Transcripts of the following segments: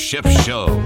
The Show.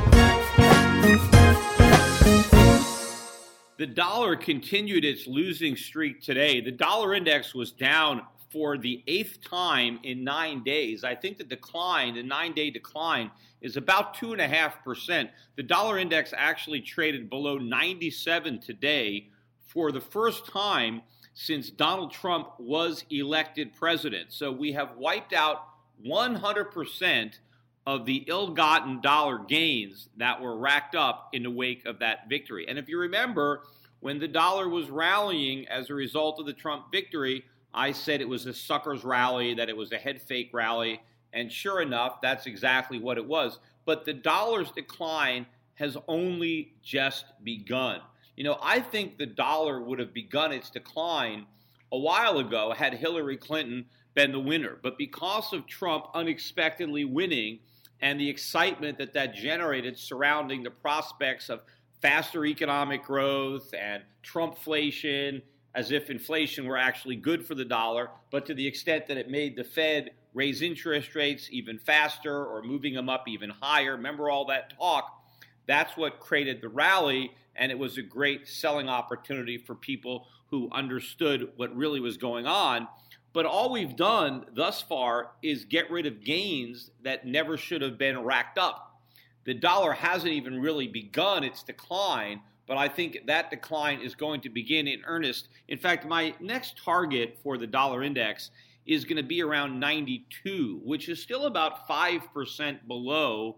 The dollar continued its losing streak today. The dollar index was down for the eighth time in nine days. I think the decline, the nine day decline, is about 2.5%. The dollar index actually traded below 97 today for the first time since Donald Trump was elected president. So we have wiped out 100% of the ill gotten dollar gains that were racked up in the wake of that victory. And if you remember, when the dollar was rallying as a result of the Trump victory, I said it was a sucker's rally, that it was a head fake rally. And sure enough, that's exactly what it was. But the dollar's decline has only just begun. You know, I think the dollar would have begun its decline a while ago had Hillary Clinton been the winner. But because of Trump unexpectedly winning and the excitement that that generated surrounding the prospects of faster economic growth and Trumpflation, as if inflation were actually good for the dollar, but to the extent that it made the Fed raise interest rates even faster or moving them up even higher. Remember all that talk? That's what created the rally, and it was a great selling opportunity for people who understood what really was going on. But all we've done thus far is get rid of gains that never should have been racked up. The dollar hasn't even really begun its decline, but I think that decline is going to begin in earnest. In fact, my next target for the dollar index is going to be around 92, which is still about 5% below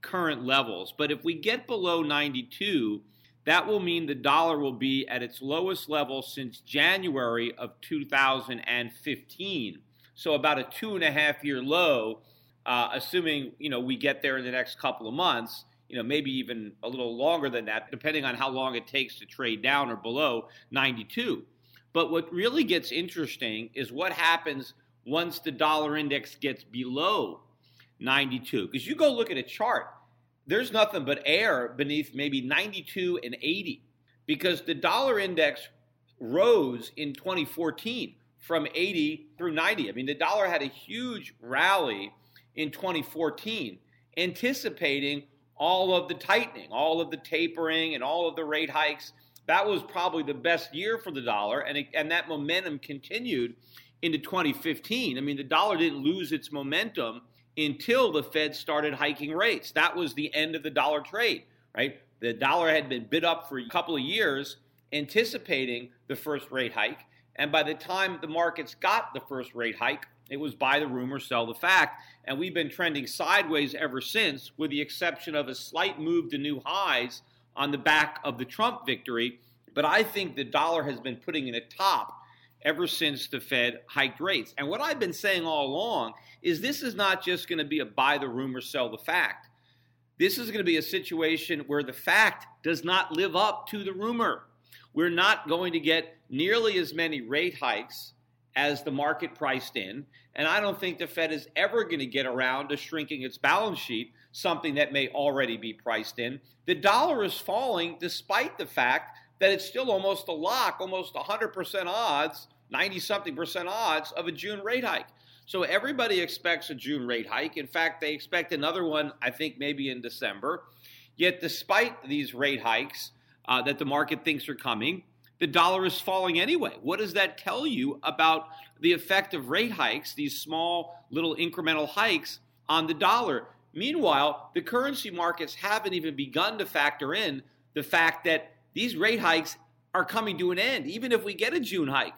current levels. But if we get below 92, that will mean the dollar will be at its lowest level since January of 2015. So about a two and a half year low, uh, assuming you know we get there in the next couple of months. You know, maybe even a little longer than that, depending on how long it takes to trade down or below 92. But what really gets interesting is what happens once the dollar index gets below 92. Because you go look at a chart there's nothing but air beneath maybe 92 and 80 because the dollar index rose in 2014 from 80 through 90. I mean, the dollar had a huge rally in 2014, anticipating all of the tightening, all of the tapering, and all of the rate hikes. That was probably the best year for the dollar, and, it, and that momentum continued into 2015. I mean, the dollar didn't lose its momentum until the Fed started hiking rates. That was the end of the dollar trade, right? The dollar had been bid up for a couple of years, anticipating the first rate hike. And by the time the markets got the first rate hike, it was buy the rumor, sell the fact. And we've been trending sideways ever since, with the exception of a slight move to new highs on the back of the Trump victory. But I think the dollar has been putting in a top ever since the Fed hiked rates. And what I've been saying all along is this is not just going to be a buy the rumor, sell the fact. This is going to be a situation where the fact does not live up to the rumor. We're not going to get nearly as many rate hikes as the market priced in. And I don't think the Fed is ever going to get around to shrinking its balance sheet, something that may already be priced in. The dollar is falling despite the fact that it's still almost a lock, almost 100% odds, 90 something percent odds of a June rate hike. So everybody expects a June rate hike. In fact, they expect another one, I think, maybe in December. Yet, despite these rate hikes uh, that the market thinks are coming, the dollar is falling anyway. What does that tell you about the effect of rate hikes, these small little incremental hikes on the dollar? Meanwhile, the currency markets haven't even begun to factor in the fact that these rate hikes are coming to an end, even if we get a June hike.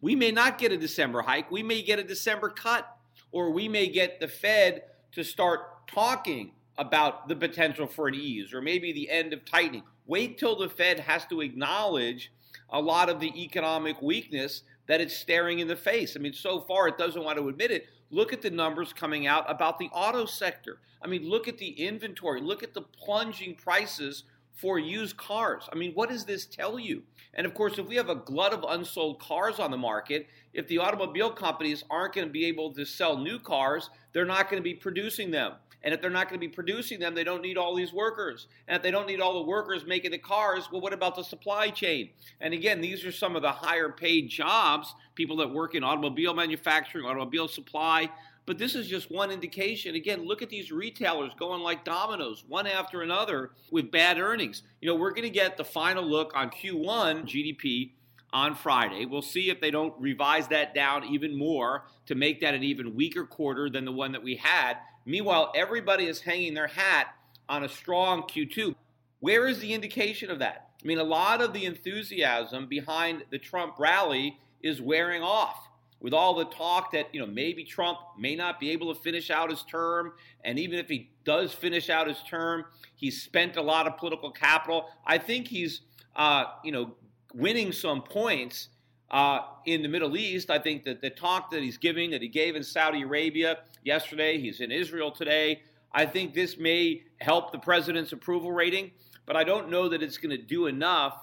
We may not get a December hike, we may get a December cut, or we may get the Fed to start talking about the potential for an ease or maybe the end of tightening. Wait till the Fed has to acknowledge a lot of the economic weakness that it's staring in the face. I mean, so far it doesn't want to admit it. Look at the numbers coming out about the auto sector. I mean, look at the inventory. Look at the plunging prices for used cars. I mean, what does this tell you? And of course, if we have a glut of unsold cars on the market, if the automobile companies aren't going to be able to sell new cars, they're not going to be producing them. And if they're not going to be producing them, they don't need all these workers. And if they don't need all the workers making the cars, well, what about the supply chain? And again, these are some of the higher paid jobs, people that work in automobile manufacturing, automobile supply. But this is just one indication. Again, look at these retailers going like dominoes, one after another, with bad earnings. You know, we're going to get the final look on Q1 GDP on Friday. We'll see if they don't revise that down even more to make that an even weaker quarter than the one that we had Meanwhile, everybody is hanging their hat on a strong Q2. Where is the indication of that? I mean, a lot of the enthusiasm behind the Trump rally is wearing off with all the talk that, you know, maybe Trump may not be able to finish out his term. And even if he does finish out his term, he's spent a lot of political capital. I think he's, uh, you know, winning some points uh, in the Middle East. I think that the talk that he's giving, that he gave in Saudi Arabia yesterday, he's in Israel today. I think this may help the president's approval rating, but I don't know that it's going to do enough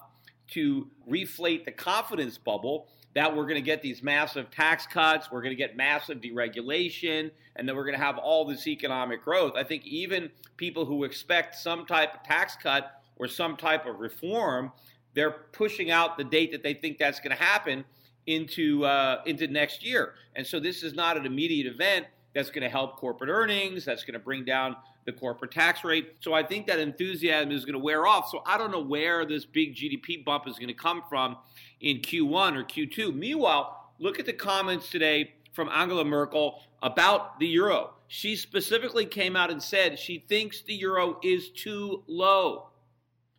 to reflate the confidence bubble that we're going to get these massive tax cuts, we're going to get massive deregulation, and then we're going to have all this economic growth. I think even people who expect some type of tax cut or some type of reform they're pushing out the date that they think that's going to happen into uh, into next year. And so this is not an immediate event that's going to help corporate earnings. That's going to bring down the corporate tax rate. So I think that enthusiasm is going to wear off. So I don't know where this big GDP bump is going to come from in Q1 or Q2. Meanwhile, look at the comments today from Angela Merkel about the euro. She specifically came out and said she thinks the euro is too low.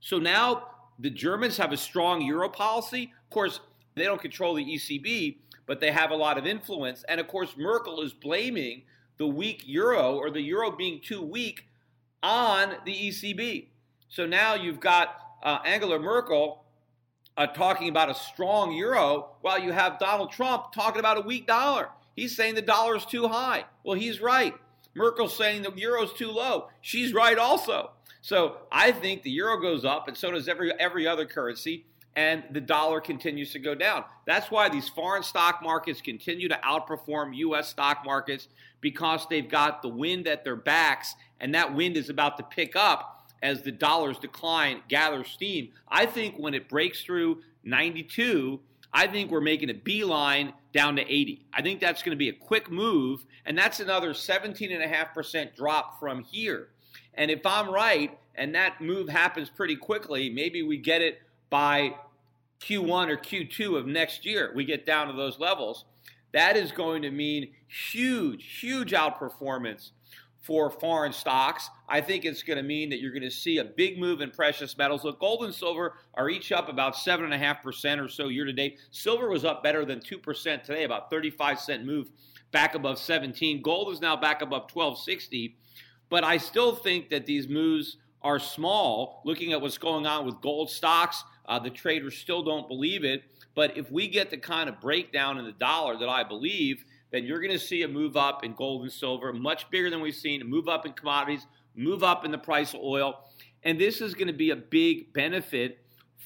So now the Germans have a strong euro policy. Of course, they don't control the ECB, but they have a lot of influence. And of course, Merkel is blaming the weak euro or the euro being too weak on the ECB. So now you've got uh, Angela Merkel uh, talking about a strong euro while you have Donald Trump talking about a weak dollar. He's saying the dollar is too high. Well, he's right. Merkel's saying the euro's too low. She's right also. So I think the euro goes up, and so does every every other currency, and the dollar continues to go down. That's why these foreign stock markets continue to outperform U.S. stock markets because they've got the wind at their backs, and that wind is about to pick up as the dollar's decline gathers steam. I think when it breaks through 92, I think we're making a beeline down to 80. I think that's going to be a quick move, and that's another 17.5% drop from here. And if I'm right and that move happens pretty quickly, maybe we get it by Q1 or Q2 of next year. We get down to those levels. That is going to mean huge, huge outperformance for foreign stocks. I think it's going to mean that you're going to see a big move in precious metals. Look, gold and silver are each up about 7.5% or so year to date. Silver was up better than 2% today, about 35 cent move back above 17. Gold is now back above 1260. But I still think that these moves are small. Looking at what's going on with gold stocks, uh, the traders still don't believe it. But if we get the kind of breakdown in the dollar that I believe, then you're going to see a move up in gold and silver, much bigger than we've seen, a move up in commodities, move up in the price of oil. And this is going to be a big benefit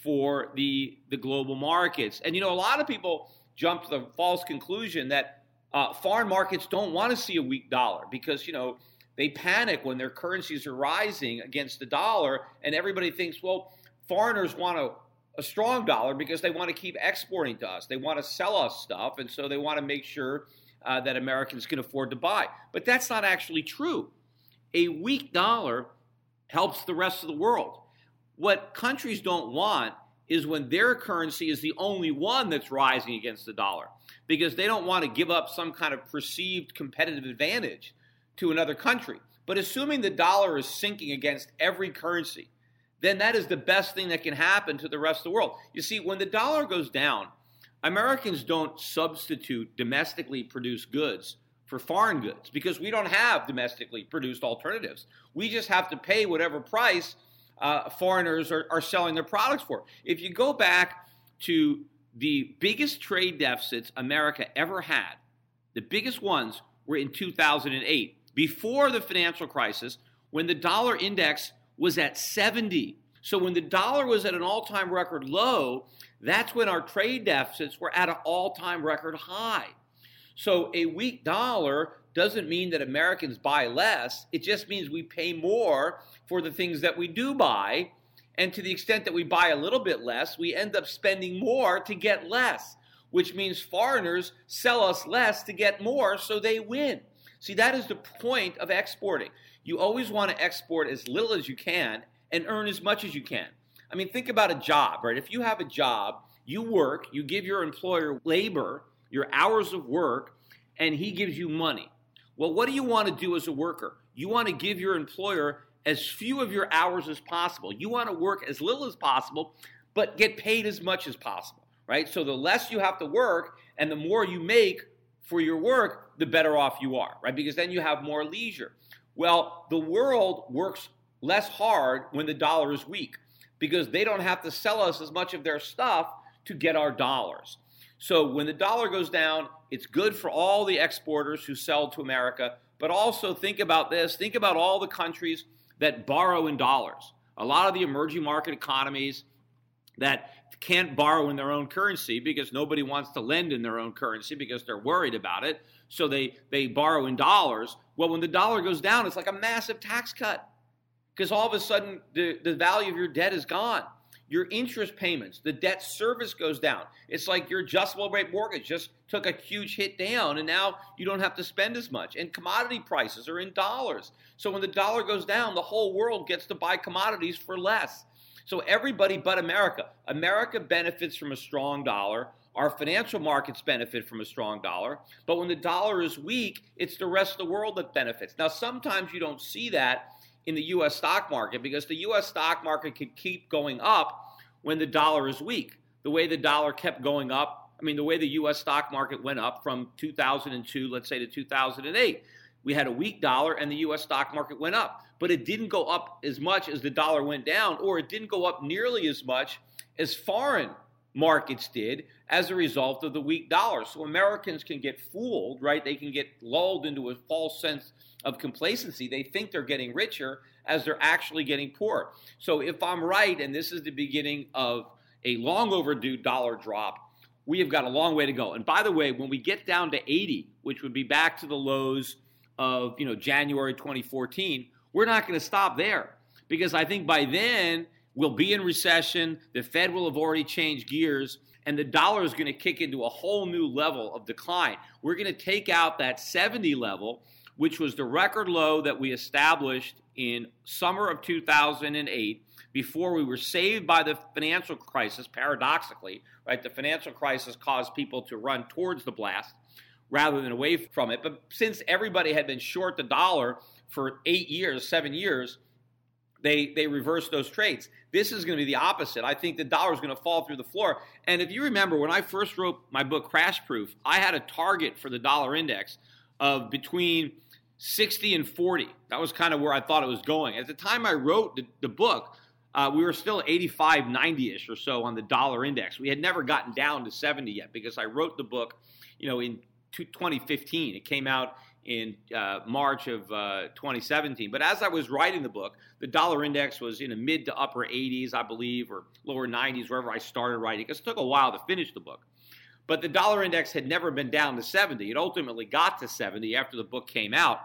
for the, the global markets. And you know, a lot of people jump to the false conclusion that uh, foreign markets don't want to see a weak dollar because, you know, they panic when their currencies are rising against the dollar, and everybody thinks, well, foreigners want a, a strong dollar because they want to keep exporting to us. They want to sell us stuff, and so they want to make sure uh, that Americans can afford to buy. But that's not actually true. A weak dollar helps the rest of the world. What countries don't want is when their currency is the only one that's rising against the dollar because they don't want to give up some kind of perceived competitive advantage to another country. But assuming the dollar is sinking against every currency, then that is the best thing that can happen to the rest of the world. You see, when the dollar goes down, Americans don't substitute domestically produced goods for foreign goods because we don't have domestically produced alternatives. We just have to pay whatever price uh, foreigners are, are selling their products for. If you go back to the biggest trade deficits America ever had, the biggest ones were in 2008, before the financial crisis, when the dollar index was at 70. So when the dollar was at an all time record low, that's when our trade deficits were at an all time record high. So a weak dollar doesn't mean that Americans buy less. It just means we pay more for the things that we do buy. And to the extent that we buy a little bit less, we end up spending more to get less, which means foreigners sell us less to get more so they win. See, that is the point of exporting. You always want to export as little as you can and earn as much as you can. I mean, think about a job, right? If you have a job, you work, you give your employer labor, your hours of work, and he gives you money. Well, what do you want to do as a worker? You want to give your employer as few of your hours as possible. You want to work as little as possible, but get paid as much as possible, right? So the less you have to work and the more you make for your work, the better off you are, right? Because then you have more leisure. Well, the world works less hard when the dollar is weak because they don't have to sell us as much of their stuff to get our dollars. So when the dollar goes down, it's good for all the exporters who sell to America, but also think about this think about all the countries that borrow in dollars. A lot of the emerging market economies that can't borrow in their own currency because nobody wants to lend in their own currency because they're worried about it. So they, they borrow in dollars. Well, when the dollar goes down, it's like a massive tax cut because all of a sudden the, the value of your debt is gone. Your interest payments, the debt service goes down. It's like your adjustable rate mortgage just took a huge hit down, and now you don't have to spend as much. And commodity prices are in dollars. So when the dollar goes down, the whole world gets to buy commodities for less. So everybody but America. America benefits from a strong dollar. Our financial markets benefit from a strong dollar. But when the dollar is weak, it's the rest of the world that benefits. Now, sometimes you don't see that in the U.S. stock market because the U.S. stock market can keep going up when the dollar is weak. The way the dollar kept going up, I mean, the way the U.S. stock market went up from 2002, let's say, to 2008. We had a weak dollar and the US stock market went up, but it didn't go up as much as the dollar went down, or it didn't go up nearly as much as foreign markets did as a result of the weak dollar. So Americans can get fooled, right? They can get lulled into a false sense of complacency. They think they're getting richer as they're actually getting poor. So if I'm right, and this is the beginning of a long overdue dollar drop, we have got a long way to go. And by the way, when we get down to 80, which would be back to the lows of you know January 2014, we're not going to stop there because I think by then we'll be in recession. The Fed will have already changed gears, and the dollar is going to kick into a whole new level of decline. We're going to take out that 70 level, which was the record low that we established in summer of 2008 before we were saved by the financial crisis paradoxically right the financial crisis caused people to run towards the blast rather than away from it. But since everybody had been short the dollar for eight years, seven years, they they reversed those trades. This is going to be the opposite. I think the dollar is going to fall through the floor. And if you remember, when I first wrote my book Crash Proof, I had a target for the dollar index of between 60 and 40. That was kind of where I thought it was going. At the time I wrote the, the book, uh, we were still 85, 90 ish or so on the dollar index. We had never gotten down to 70 yet because I wrote the book, you know, in 2015. It came out in uh, March of uh, 2017. But as I was writing the book, the dollar index was in the mid to upper 80s, I believe, or lower 90s, wherever I started writing, because it took a while to finish the book. But the dollar index had never been down to 70. It ultimately got to 70 after the book came out.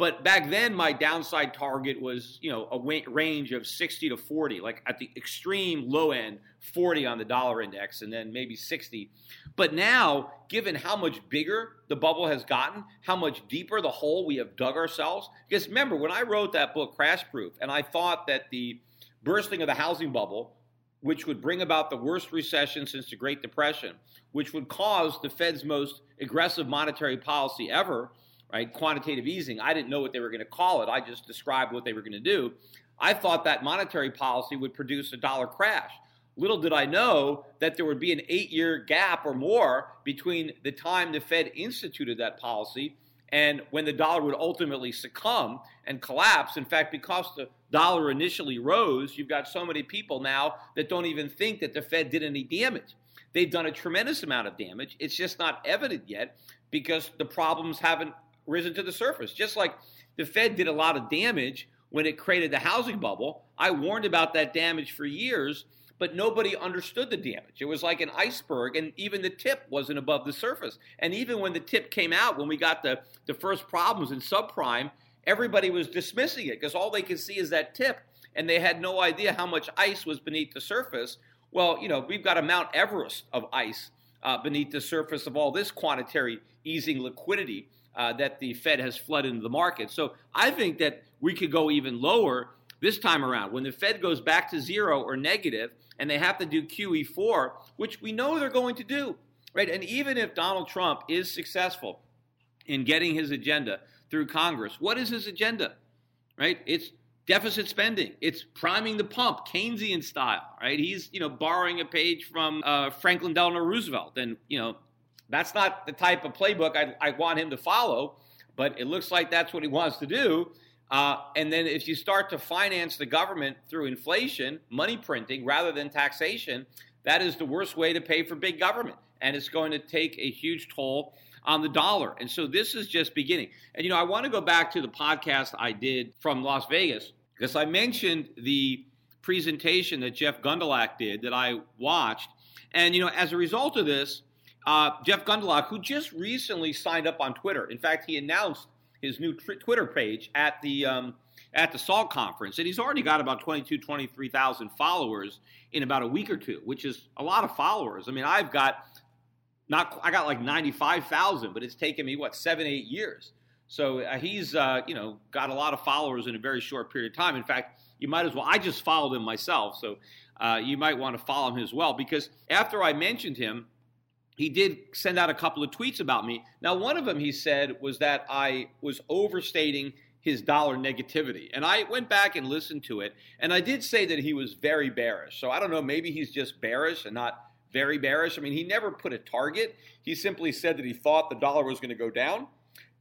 But back then, my downside target was, you know, a range of 60 to 40, like at the extreme low end, 40 on the dollar index, and then maybe 60. But now, given how much bigger the bubble has gotten, how much deeper the hole we have dug ourselves, because remember, when I wrote that book, Crash Proof, and I thought that the bursting of the housing bubble, which would bring about the worst recession since the Great Depression, which would cause the Fed's most aggressive monetary policy ever, right? Quantitative easing. I didn't know what they were going to call it. I just described what they were going to do. I thought that monetary policy would produce a dollar crash. Little did I know that there would be an eight year gap or more between the time the Fed instituted that policy and when the dollar would ultimately succumb and collapse. In fact, because the dollar initially rose, you've got so many people now that don't even think that the Fed did any damage. They've done a tremendous amount of damage. It's just not evident yet because the problems haven't risen to the surface. Just like the Fed did a lot of damage when it created the housing bubble. I warned about that damage for years, but nobody understood the damage. It was like an iceberg, and even the tip wasn't above the surface. And even when the tip came out, when we got the, the first problems in subprime, everybody was dismissing it because all they could see is that tip, and they had no idea how much ice was beneath the surface. Well, you know, we've got a Mount Everest of ice uh, beneath the surface of all this quantitative easing liquidity uh, that the Fed has flooded into the market. So I think that we could go even lower this time around when the Fed goes back to zero or negative and they have to do QE4, which we know they're going to do, right? And even if Donald Trump is successful in getting his agenda through Congress, what is his agenda, right? It's deficit spending. It's priming the pump, Keynesian style, right? He's, you know, borrowing a page from uh, Franklin Delano Roosevelt. And, you know, that's not the type of playbook I, I want him to follow, but it looks like that's what he wants to do. Uh, and then if you start to finance the government through inflation, money printing, rather than taxation, that is the worst way to pay for big government. And it's going to take a huge toll on the dollar. And so this is just beginning. And, you know, I want to go back to the podcast I did from Las Vegas because I mentioned the presentation that Jeff Gundlach did that I watched. And, you know, as a result of this, uh, Jeff Gundlach, who just recently signed up on Twitter. In fact, he announced his new tr- Twitter page at the um, at the SALT conference, and he's already got about 22, 23,000 followers in about a week or two, which is a lot of followers. I mean, I've got not I got like 95,000, but it's taken me what seven, eight years. So uh, he's uh, you know got a lot of followers in a very short period of time. In fact, you might as well. I just followed him myself, so uh, you might want to follow him as well because after I mentioned him he did send out a couple of tweets about me. Now, one of them he said was that I was overstating his dollar negativity. And I went back and listened to it, and I did say that he was very bearish. So I don't know, maybe he's just bearish and not very bearish. I mean, he never put a target. He simply said that he thought the dollar was going to go down.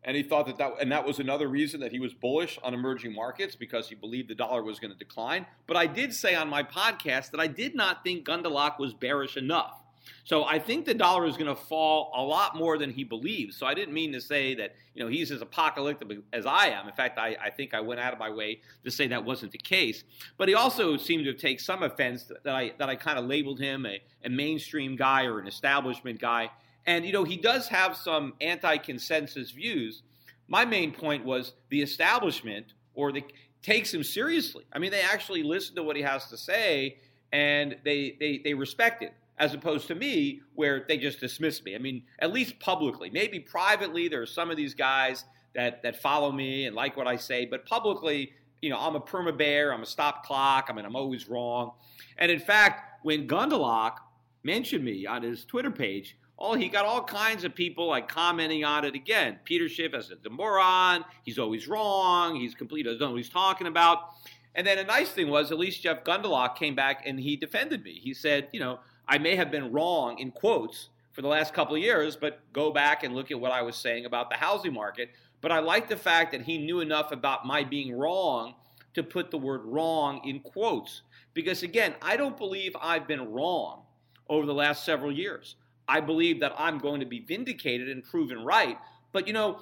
And he thought that that, and that was another reason that he was bullish on emerging markets because he believed the dollar was going to decline. But I did say on my podcast that I did not think Gundlach was bearish enough. So I think the dollar is going to fall a lot more than he believes. So I didn't mean to say that you know he's as apocalyptic as I am. In fact, I, I think I went out of my way to say that wasn't the case. But he also seemed to take some offense that I that I kind of labeled him a, a mainstream guy or an establishment guy. And you know he does have some anti-consensus views. My main point was the establishment or the takes him seriously. I mean, they actually listen to what he has to say and they they they respect it as opposed to me where they just dismiss me. I mean, at least publicly. Maybe privately, there are some of these guys that that follow me and like what I say, but publicly, you know, I'm a perma bear, I'm a stop clock, I mean, I'm always wrong. And in fact, when Gundlach mentioned me on his Twitter page, all he got all kinds of people like commenting on it again. Peter Schiff as a moron, he's always wrong, he's complete, doesn't know what he's talking about. And then a nice thing was, at least Jeff Gundlach came back and he defended me. He said, you know, I may have been wrong in quotes for the last couple of years, but go back and look at what I was saying about the housing market. But I like the fact that he knew enough about my being wrong to put the word wrong in quotes. Because again, I don't believe I've been wrong over the last several years. I believe that I'm going to be vindicated and proven right. But you know,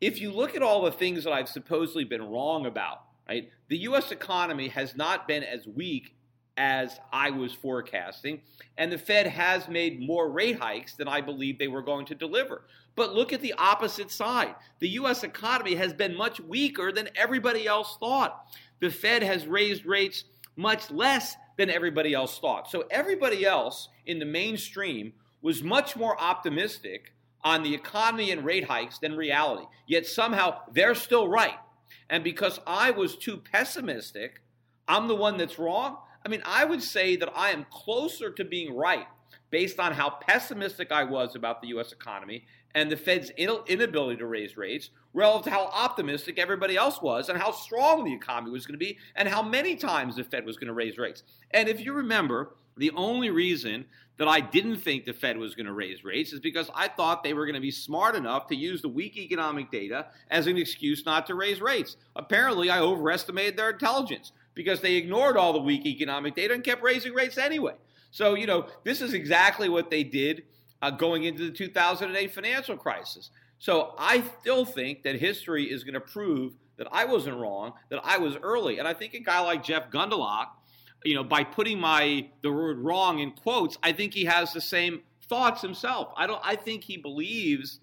if you look at all the things that I've supposedly been wrong about, right? The US economy has not been as weak as I was forecasting. And the Fed has made more rate hikes than I believed they were going to deliver. But look at the opposite side. The U.S. economy has been much weaker than everybody else thought. The Fed has raised rates much less than everybody else thought. So everybody else in the mainstream was much more optimistic on the economy and rate hikes than reality. Yet somehow they're still right. And because I was too pessimistic, I'm the one that's wrong. I mean, I would say that I am closer to being right based on how pessimistic I was about the U.S. economy and the Fed's inability to raise rates relative to how optimistic everybody else was and how strong the economy was going to be and how many times the Fed was going to raise rates. And if you remember, the only reason that I didn't think the Fed was going to raise rates is because I thought they were going to be smart enough to use the weak economic data as an excuse not to raise rates. Apparently, I overestimated their intelligence because they ignored all the weak economic data and kept raising rates anyway. So, you know, this is exactly what they did uh, going into the 2008 financial crisis. So I still think that history is going to prove that I wasn't wrong, that I was early. And I think a guy like Jeff Gundlach, you know, by putting my the word wrong in quotes, I think he has the same thoughts himself. I don't I think he believes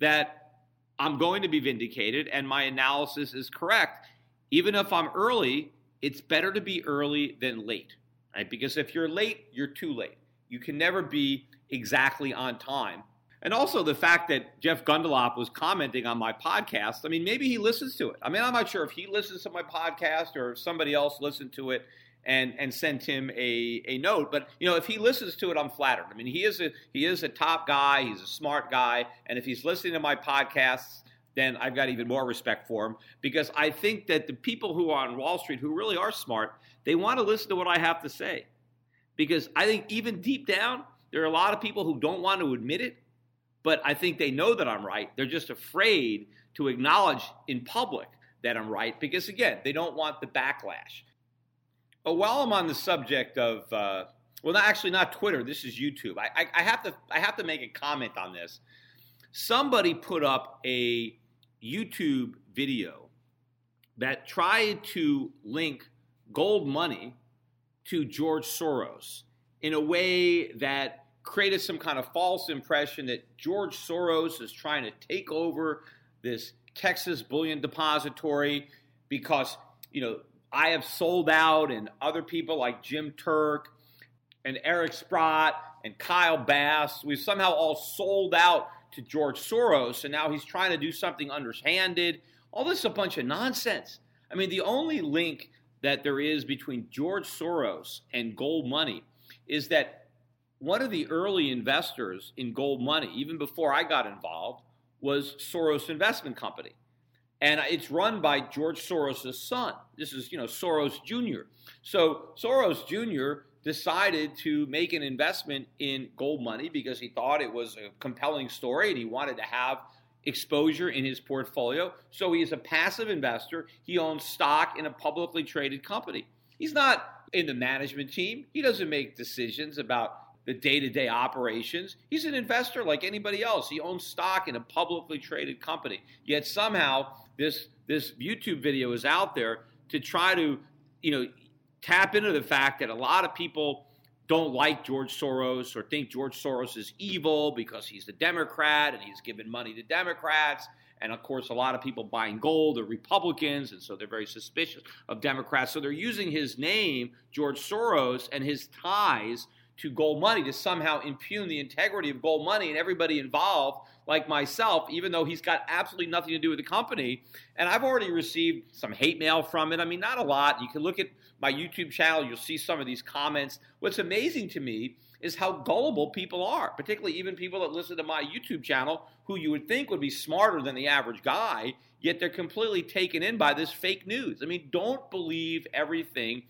that I'm going to be vindicated and my analysis is correct. Even if I'm early, it's better to be early than late. Right? Because if you're late, you're too late. You can never be exactly on time. And also the fact that Jeff Gundlach was commenting on my podcast. I mean, maybe he listens to it. I mean, I'm not sure if he listens to my podcast or if somebody else listened to it and and sent him a, a note. But you know, if he listens to it, I'm flattered. I mean, he is a he is a top guy. He's a smart guy, and if he's listening to my podcasts, then I've got even more respect for him because I think that the people who are on Wall Street who really are smart, they want to listen to what I have to say. Because I think even deep down, there are a lot of people who don't want to admit it, but I think they know that I'm right. They're just afraid to acknowledge in public that I'm right because, again, they don't want the backlash. But while I'm on the subject of, uh, well, not, actually not Twitter. This is YouTube. I, I, I have to I have to make a comment on this. Somebody put up a YouTube video that tried to link gold money to George Soros in a way that created some kind of false impression that George Soros is trying to take over this Texas bullion depository because, you know, I have sold out and other people like Jim Turk and Eric Sprott and Kyle Bass, we've somehow all sold out to George Soros and now he's trying to do something underhanded. All this is a bunch of nonsense. I mean, the only link that there is between George Soros and gold money is that one of the early investors in gold money, even before I got involved, was Soros Investment Company. And it's run by George Soros' son. This is, you know, Soros Jr. So Soros Jr. decided to make an investment in gold money because he thought it was a compelling story and he wanted to have exposure in his portfolio. So he is a passive investor. He owns stock in a publicly traded company. He's not in the management team. He doesn't make decisions about the day to day operations. He's an investor like anybody else. He owns stock in a publicly traded company. Yet somehow this this YouTube video is out there to try to, you know, tap into the fact that a lot of people don't like George Soros or think George Soros is evil because he's a Democrat and he's giving money to Democrats. And of course, a lot of people buying gold are Republicans, and so they're very suspicious of Democrats. So they're using his name, George Soros, and his ties to gold money to somehow impugn the integrity of gold money and everybody involved, like myself, even though he's got absolutely nothing to do with the company. And I've already received some hate mail from it. I mean, not a lot. You can look at my YouTube channel, you'll see some of these comments. What's amazing to me is how gullible people are, particularly even people that listen to my YouTube channel who you would think would be smarter than the average guy, yet they're completely taken in by this fake news. I mean, don't believe everything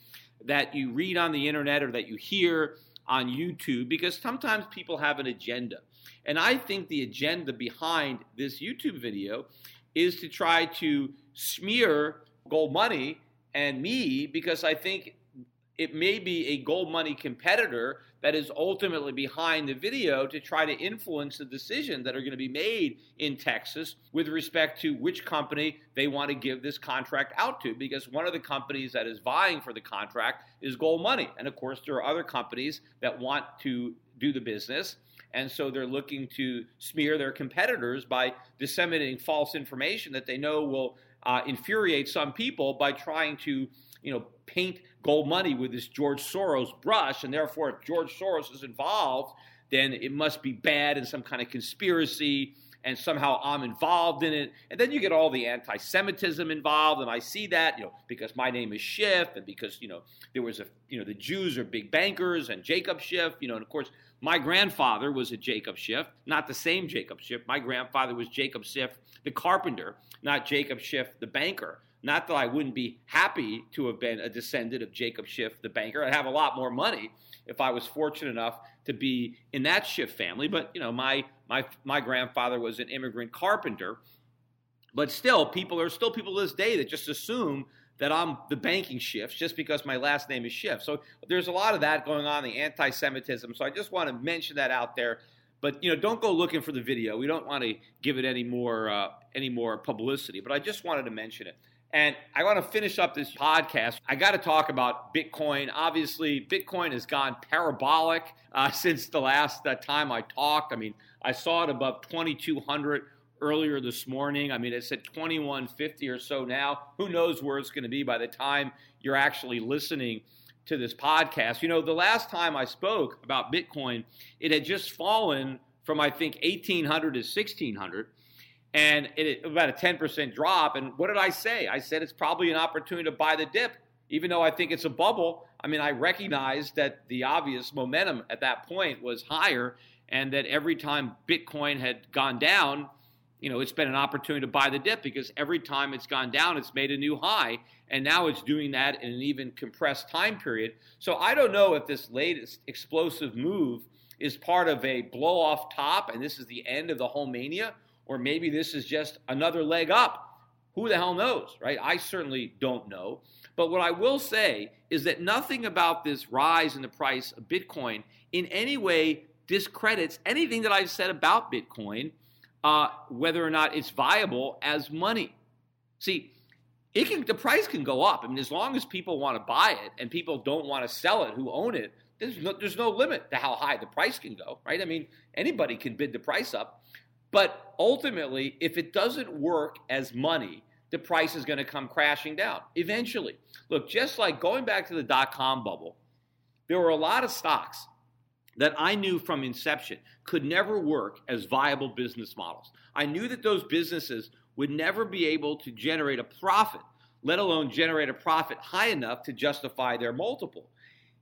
that you read on the internet or that you hear on YouTube because sometimes people have an agenda. And I think the agenda behind this YouTube video is to try to smear gold money and me because I think it may be a gold money competitor that is ultimately behind the video to try to influence the decisions that are going to be made in Texas with respect to which company they want to give this contract out to. Because one of the companies that is vying for the contract is gold money. And of course, there are other companies that want to do the business. And so they're looking to smear their competitors by disseminating false information that they know will uh, infuriate some people by trying to, you know, paint gold money with this George Soros brush, and therefore, if George Soros is involved, then it must be bad and some kind of conspiracy, and somehow I'm involved in it. And then you get all the anti-Semitism involved, and I see that, you know, because my name is Schiff, and because you know there was a, you know, the Jews are big bankers, and Jacob Schiff, you know, and of course my grandfather was a Jacob Schiff, not the same Jacob Schiff. My grandfather was Jacob Schiff, the carpenter, not Jacob Schiff, the banker. Not that I wouldn't be happy to have been a descendant of Jacob Schiff, the banker. I'd have a lot more money if I was fortunate enough to be in that Schiff family. But you know, my my my grandfather was an immigrant carpenter. But still, people are still people to this day that just assume that I'm the banking Schiff just because my last name is Schiff. So there's a lot of that going on, the anti-Semitism. So I just want to mention that out there. But you know, don't go looking for the video. We don't want to give it any more uh, any more publicity. But I just wanted to mention it. And I want to finish up this podcast. I got to talk about Bitcoin. Obviously, Bitcoin has gone parabolic uh, since the last uh, time I talked. I mean, I saw it above 2,200 earlier this morning. I mean, it's at 2150 or so now. Who knows where it's going to be by the time you're actually listening to this podcast? You know, the last time I spoke about Bitcoin, it had just fallen from I think 1800 to 1600 and it about a 10% drop and what did I say? I said it's probably an opportunity to buy the dip even though I think it's a bubble. I mean, I recognize that the obvious momentum at that point was higher and that every time Bitcoin had gone down, you know, it's been an opportunity to buy the dip because every time it's gone down, it's made a new high. And now it's doing that in an even compressed time period. So I don't know if this latest explosive move is part of a blow off top and this is the end of the whole mania, or maybe this is just another leg up. Who the hell knows, right? I certainly don't know. But what I will say is that nothing about this rise in the price of Bitcoin in any way discredits anything that I've said about Bitcoin uh, whether or not it's viable as money. See, it can the price can go up. I mean, as long as people want to buy it and people don't want to sell it who own it, there's no, there's no limit to how high the price can go, right? I mean, anybody can bid the price up. But ultimately, if it doesn't work as money, the price is going to come crashing down eventually. Look, just like going back to the dot com bubble, there were a lot of stocks that I knew from inception could never work as viable business models. I knew that those businesses would never be able to generate a profit, let alone generate a profit high enough to justify their multiple.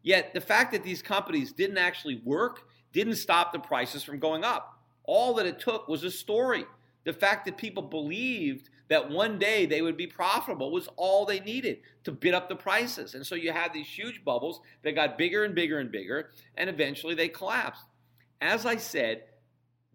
Yet the fact that these companies didn't actually work didn't stop the prices from going up. All that it took was a story. The fact that people believed that one day they would be profitable was all they needed to bid up the prices. And so you had these huge bubbles that got bigger and bigger and bigger, and eventually they collapsed. As I said,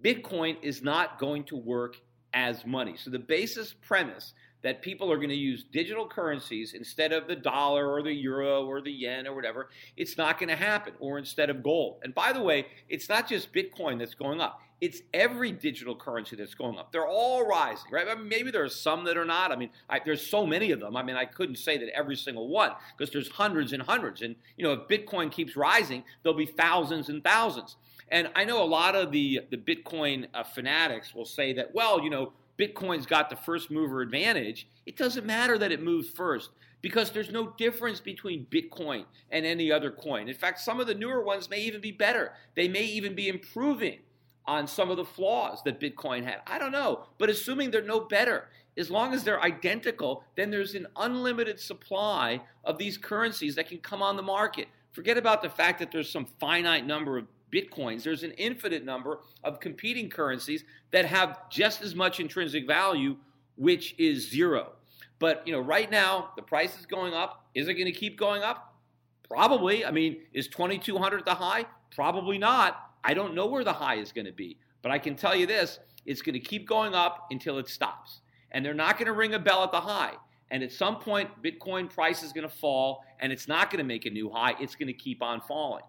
Bitcoin is not going to work as money. So the basis premise that people are going to use digital currencies instead of the dollar or the euro or the yen or whatever, it's not going to happen, or instead of gold. And by the way, it's not just Bitcoin that's going up. It's every digital currency that's going up. They're all rising, right? I mean, maybe there are some that are not. I mean, I, there's so many of them. I mean, I couldn't say that every single one because there's hundreds and hundreds. And you know, if Bitcoin keeps rising, there'll be thousands and thousands. And I know a lot of the the Bitcoin uh, fanatics will say that, well, you know, Bitcoin's got the first mover advantage. It doesn't matter that it moves first because there's no difference between Bitcoin and any other coin. In fact, some of the newer ones may even be better. They may even be improving on some of the flaws that Bitcoin had. I don't know. But assuming they're no better, as long as they're identical, then there's an unlimited supply of these currencies that can come on the market. Forget about the fact that there's some finite number of bitcoins. There's an infinite number of competing currencies that have just as much intrinsic value, which is zero. But you know, right now the price is going up. Is it going to keep going up? Probably. I mean, is 2200 the high? Probably not. I don't know where the high is going to be, but I can tell you this it's going to keep going up until it stops. And they're not going to ring a bell at the high. And at some point, Bitcoin price is going to fall and it's not going to make a new high. It's going to keep on falling.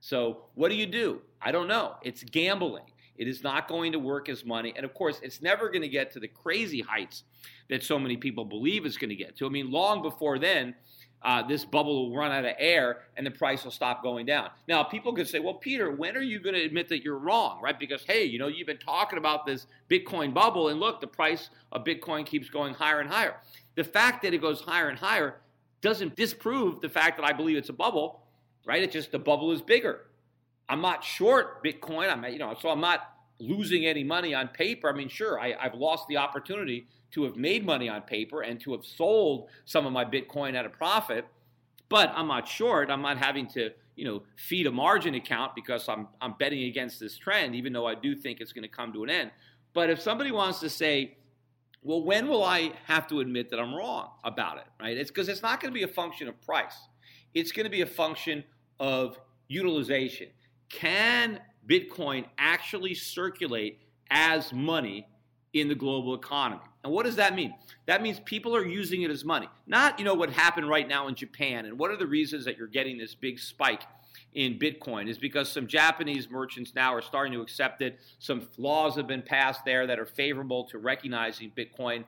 So, what do you do? I don't know. It's gambling. It is not going to work as money. And of course, it's never going to get to the crazy heights that so many people believe it's going to get to. I mean, long before then, uh, this bubble will run out of air and the price will stop going down. Now, people could say, well, Peter, when are you going to admit that you're wrong, right? Because, hey, you know, you've been talking about this Bitcoin bubble, and look, the price of Bitcoin keeps going higher and higher. The fact that it goes higher and higher doesn't disprove the fact that I believe it's a bubble, right? It's just the bubble is bigger. I'm not short Bitcoin. I'm, you know, so I'm not losing any money on paper. I mean, sure, I, I've lost the opportunity to have made money on paper and to have sold some of my Bitcoin at a profit, but I'm not short. I'm not having to, you know, feed a margin account because I'm I'm betting against this trend, even though I do think it's going to come to an end. But if somebody wants to say, well, when will I have to admit that I'm wrong about it? Right? It's because it's not going to be a function of price. It's going to be a function of utilization. Can Bitcoin actually circulate as money in the global economy. And what does that mean? That means people are using it as money. Not, you know, what happened right now in Japan. And what are the reasons that you're getting this big spike in Bitcoin is because some Japanese merchants now are starting to accept it. Some laws have been passed there that are favorable to recognizing Bitcoin.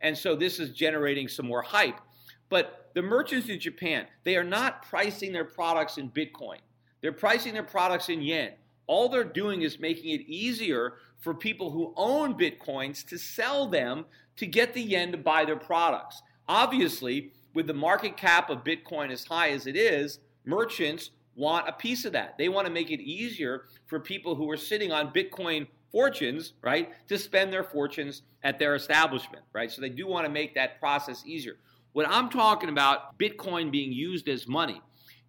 And so this is generating some more hype. But the merchants in Japan, they are not pricing their products in Bitcoin. They're pricing their products in yen all they're doing is making it easier for people who own bitcoins to sell them to get the yen to buy their products. Obviously, with the market cap of Bitcoin as high as it is, merchants want a piece of that. They want to make it easier for people who are sitting on Bitcoin fortunes, right, to spend their fortunes at their establishment, right? So they do want to make that process easier. What I'm talking about, Bitcoin being used as money,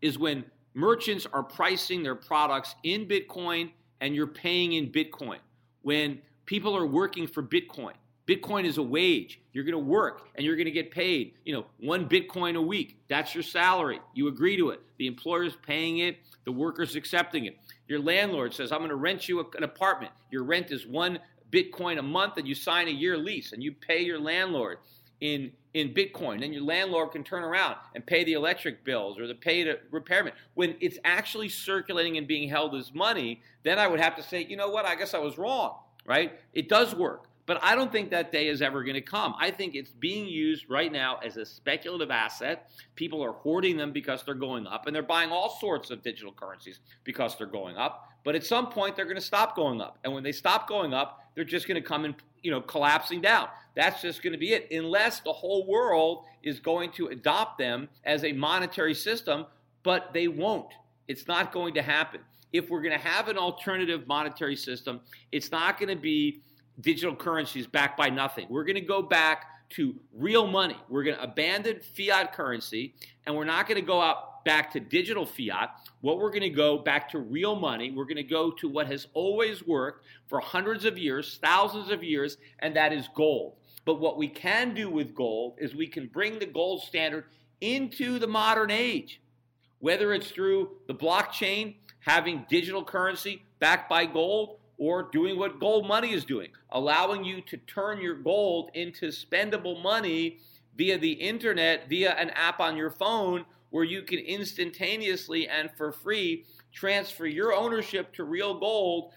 is when merchants are pricing their products in Bitcoin and you're paying in Bitcoin. When people are working for Bitcoin, Bitcoin is a wage. You're going to work and you're going to get paid, you know, one Bitcoin a week. That's your salary. You agree to it. The employer's paying it, the worker's accepting it. Your landlord says, I'm going to rent you an apartment. Your rent is one Bitcoin a month and you sign a year lease and you pay your landlord in in Bitcoin. Then your landlord can turn around and pay the electric bills or the pay to repairment. When it's actually circulating and being held as money, then I would have to say, you know what, I guess I was wrong, right? It does work. But I don't think that day is ever going to come. I think it's being used right now as a speculative asset. People are hoarding them because they're going up, and they're buying all sorts of digital currencies because they're going up. But at some point, they're going to stop going up. And when they stop going up, they're just going to come and you know collapsing down. That's just going to be it, unless the whole world is going to adopt them as a monetary system. But they won't. It's not going to happen. If we're going to have an alternative monetary system, it's not going to be digital currencies backed by nothing. We're going to go back to real money. We're going to abandon fiat currency and we're not going to go out back to digital fiat. What we're going to go back to real money. We're going to go to what has always worked for hundreds of years, thousands of years, and that is gold. But what we can do with gold is we can bring the gold standard into the modern age, whether it's through the blockchain, having digital currency backed by gold, or doing what gold money is doing, allowing you to turn your gold into spendable money via the internet, via an app on your phone where you can instantaneously and for free transfer your ownership to real gold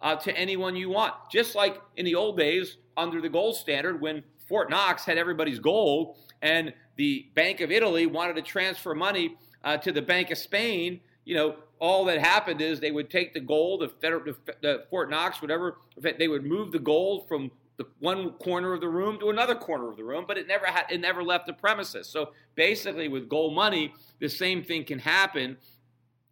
uh, to anyone you want. Just like in the old days under the gold standard when Fort Knox had everybody's gold and the Bank of Italy wanted to transfer money uh, to the Bank of Spain, you know, all that happened is they would take the gold, the, federal, the, Fort Knox, whatever, they would move the gold from the one corner of the room to another corner of the room, but it never had it never left the premises. So basically, with gold money, the same thing can happen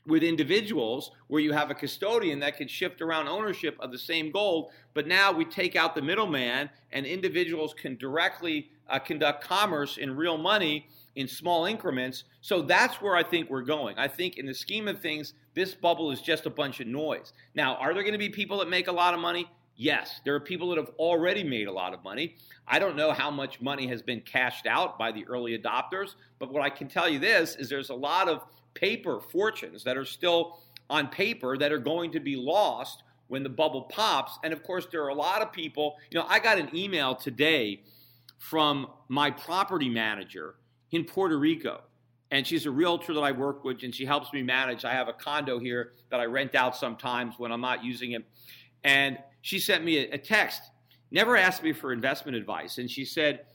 with individuals where you have a custodian that can shift around ownership of the same gold, but now we take out the middleman and individuals can directly uh, conduct commerce in real money in small increments. So that's where I think we're going. I think in the scheme of things, this bubble is just a bunch of noise. Now, are there going to be people that make a lot of money? Yes, there are people that have already made a lot of money. I don't know how much money has been cashed out by the early adopters, but what I can tell you this is there's a lot of paper fortunes that are still on paper that are going to be lost when the bubble pops. And of course, there are a lot of people. You know, I got an email today from my property manager in Puerto Rico. And she's a realtor that I work with, and she helps me manage. I have a condo here that I rent out sometimes when I'm not using it. And she sent me a, a text, never asked me for investment advice. And she said,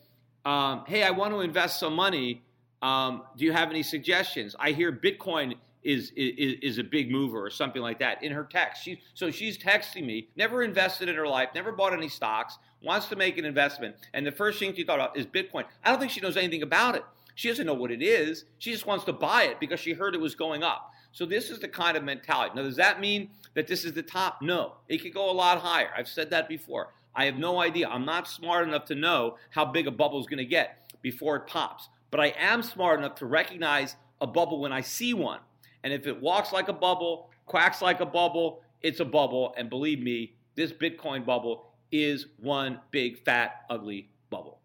um, Hey, I want to invest some money. Um, do you have any suggestions? I hear Bitcoin is, is is a big mover or something like that in her text. She, so she's texting me, never invested in her life, never bought any stocks, wants to make an investment, and the first thing she thought about is Bitcoin. I don't think she knows anything about it. She doesn't know what it is. She just wants to buy it because she heard it was going up. So this is the kind of mentality. Now, does that mean that this is the top? No. It could go a lot higher. I've said that before. I have no idea. I'm not smart enough to know how big a bubble is going to get before it pops. But I am smart enough to recognize a bubble when I see one. And if it walks like a bubble, quacks like a bubble, it's a bubble. And believe me, this Bitcoin bubble is one big, fat, ugly bubble.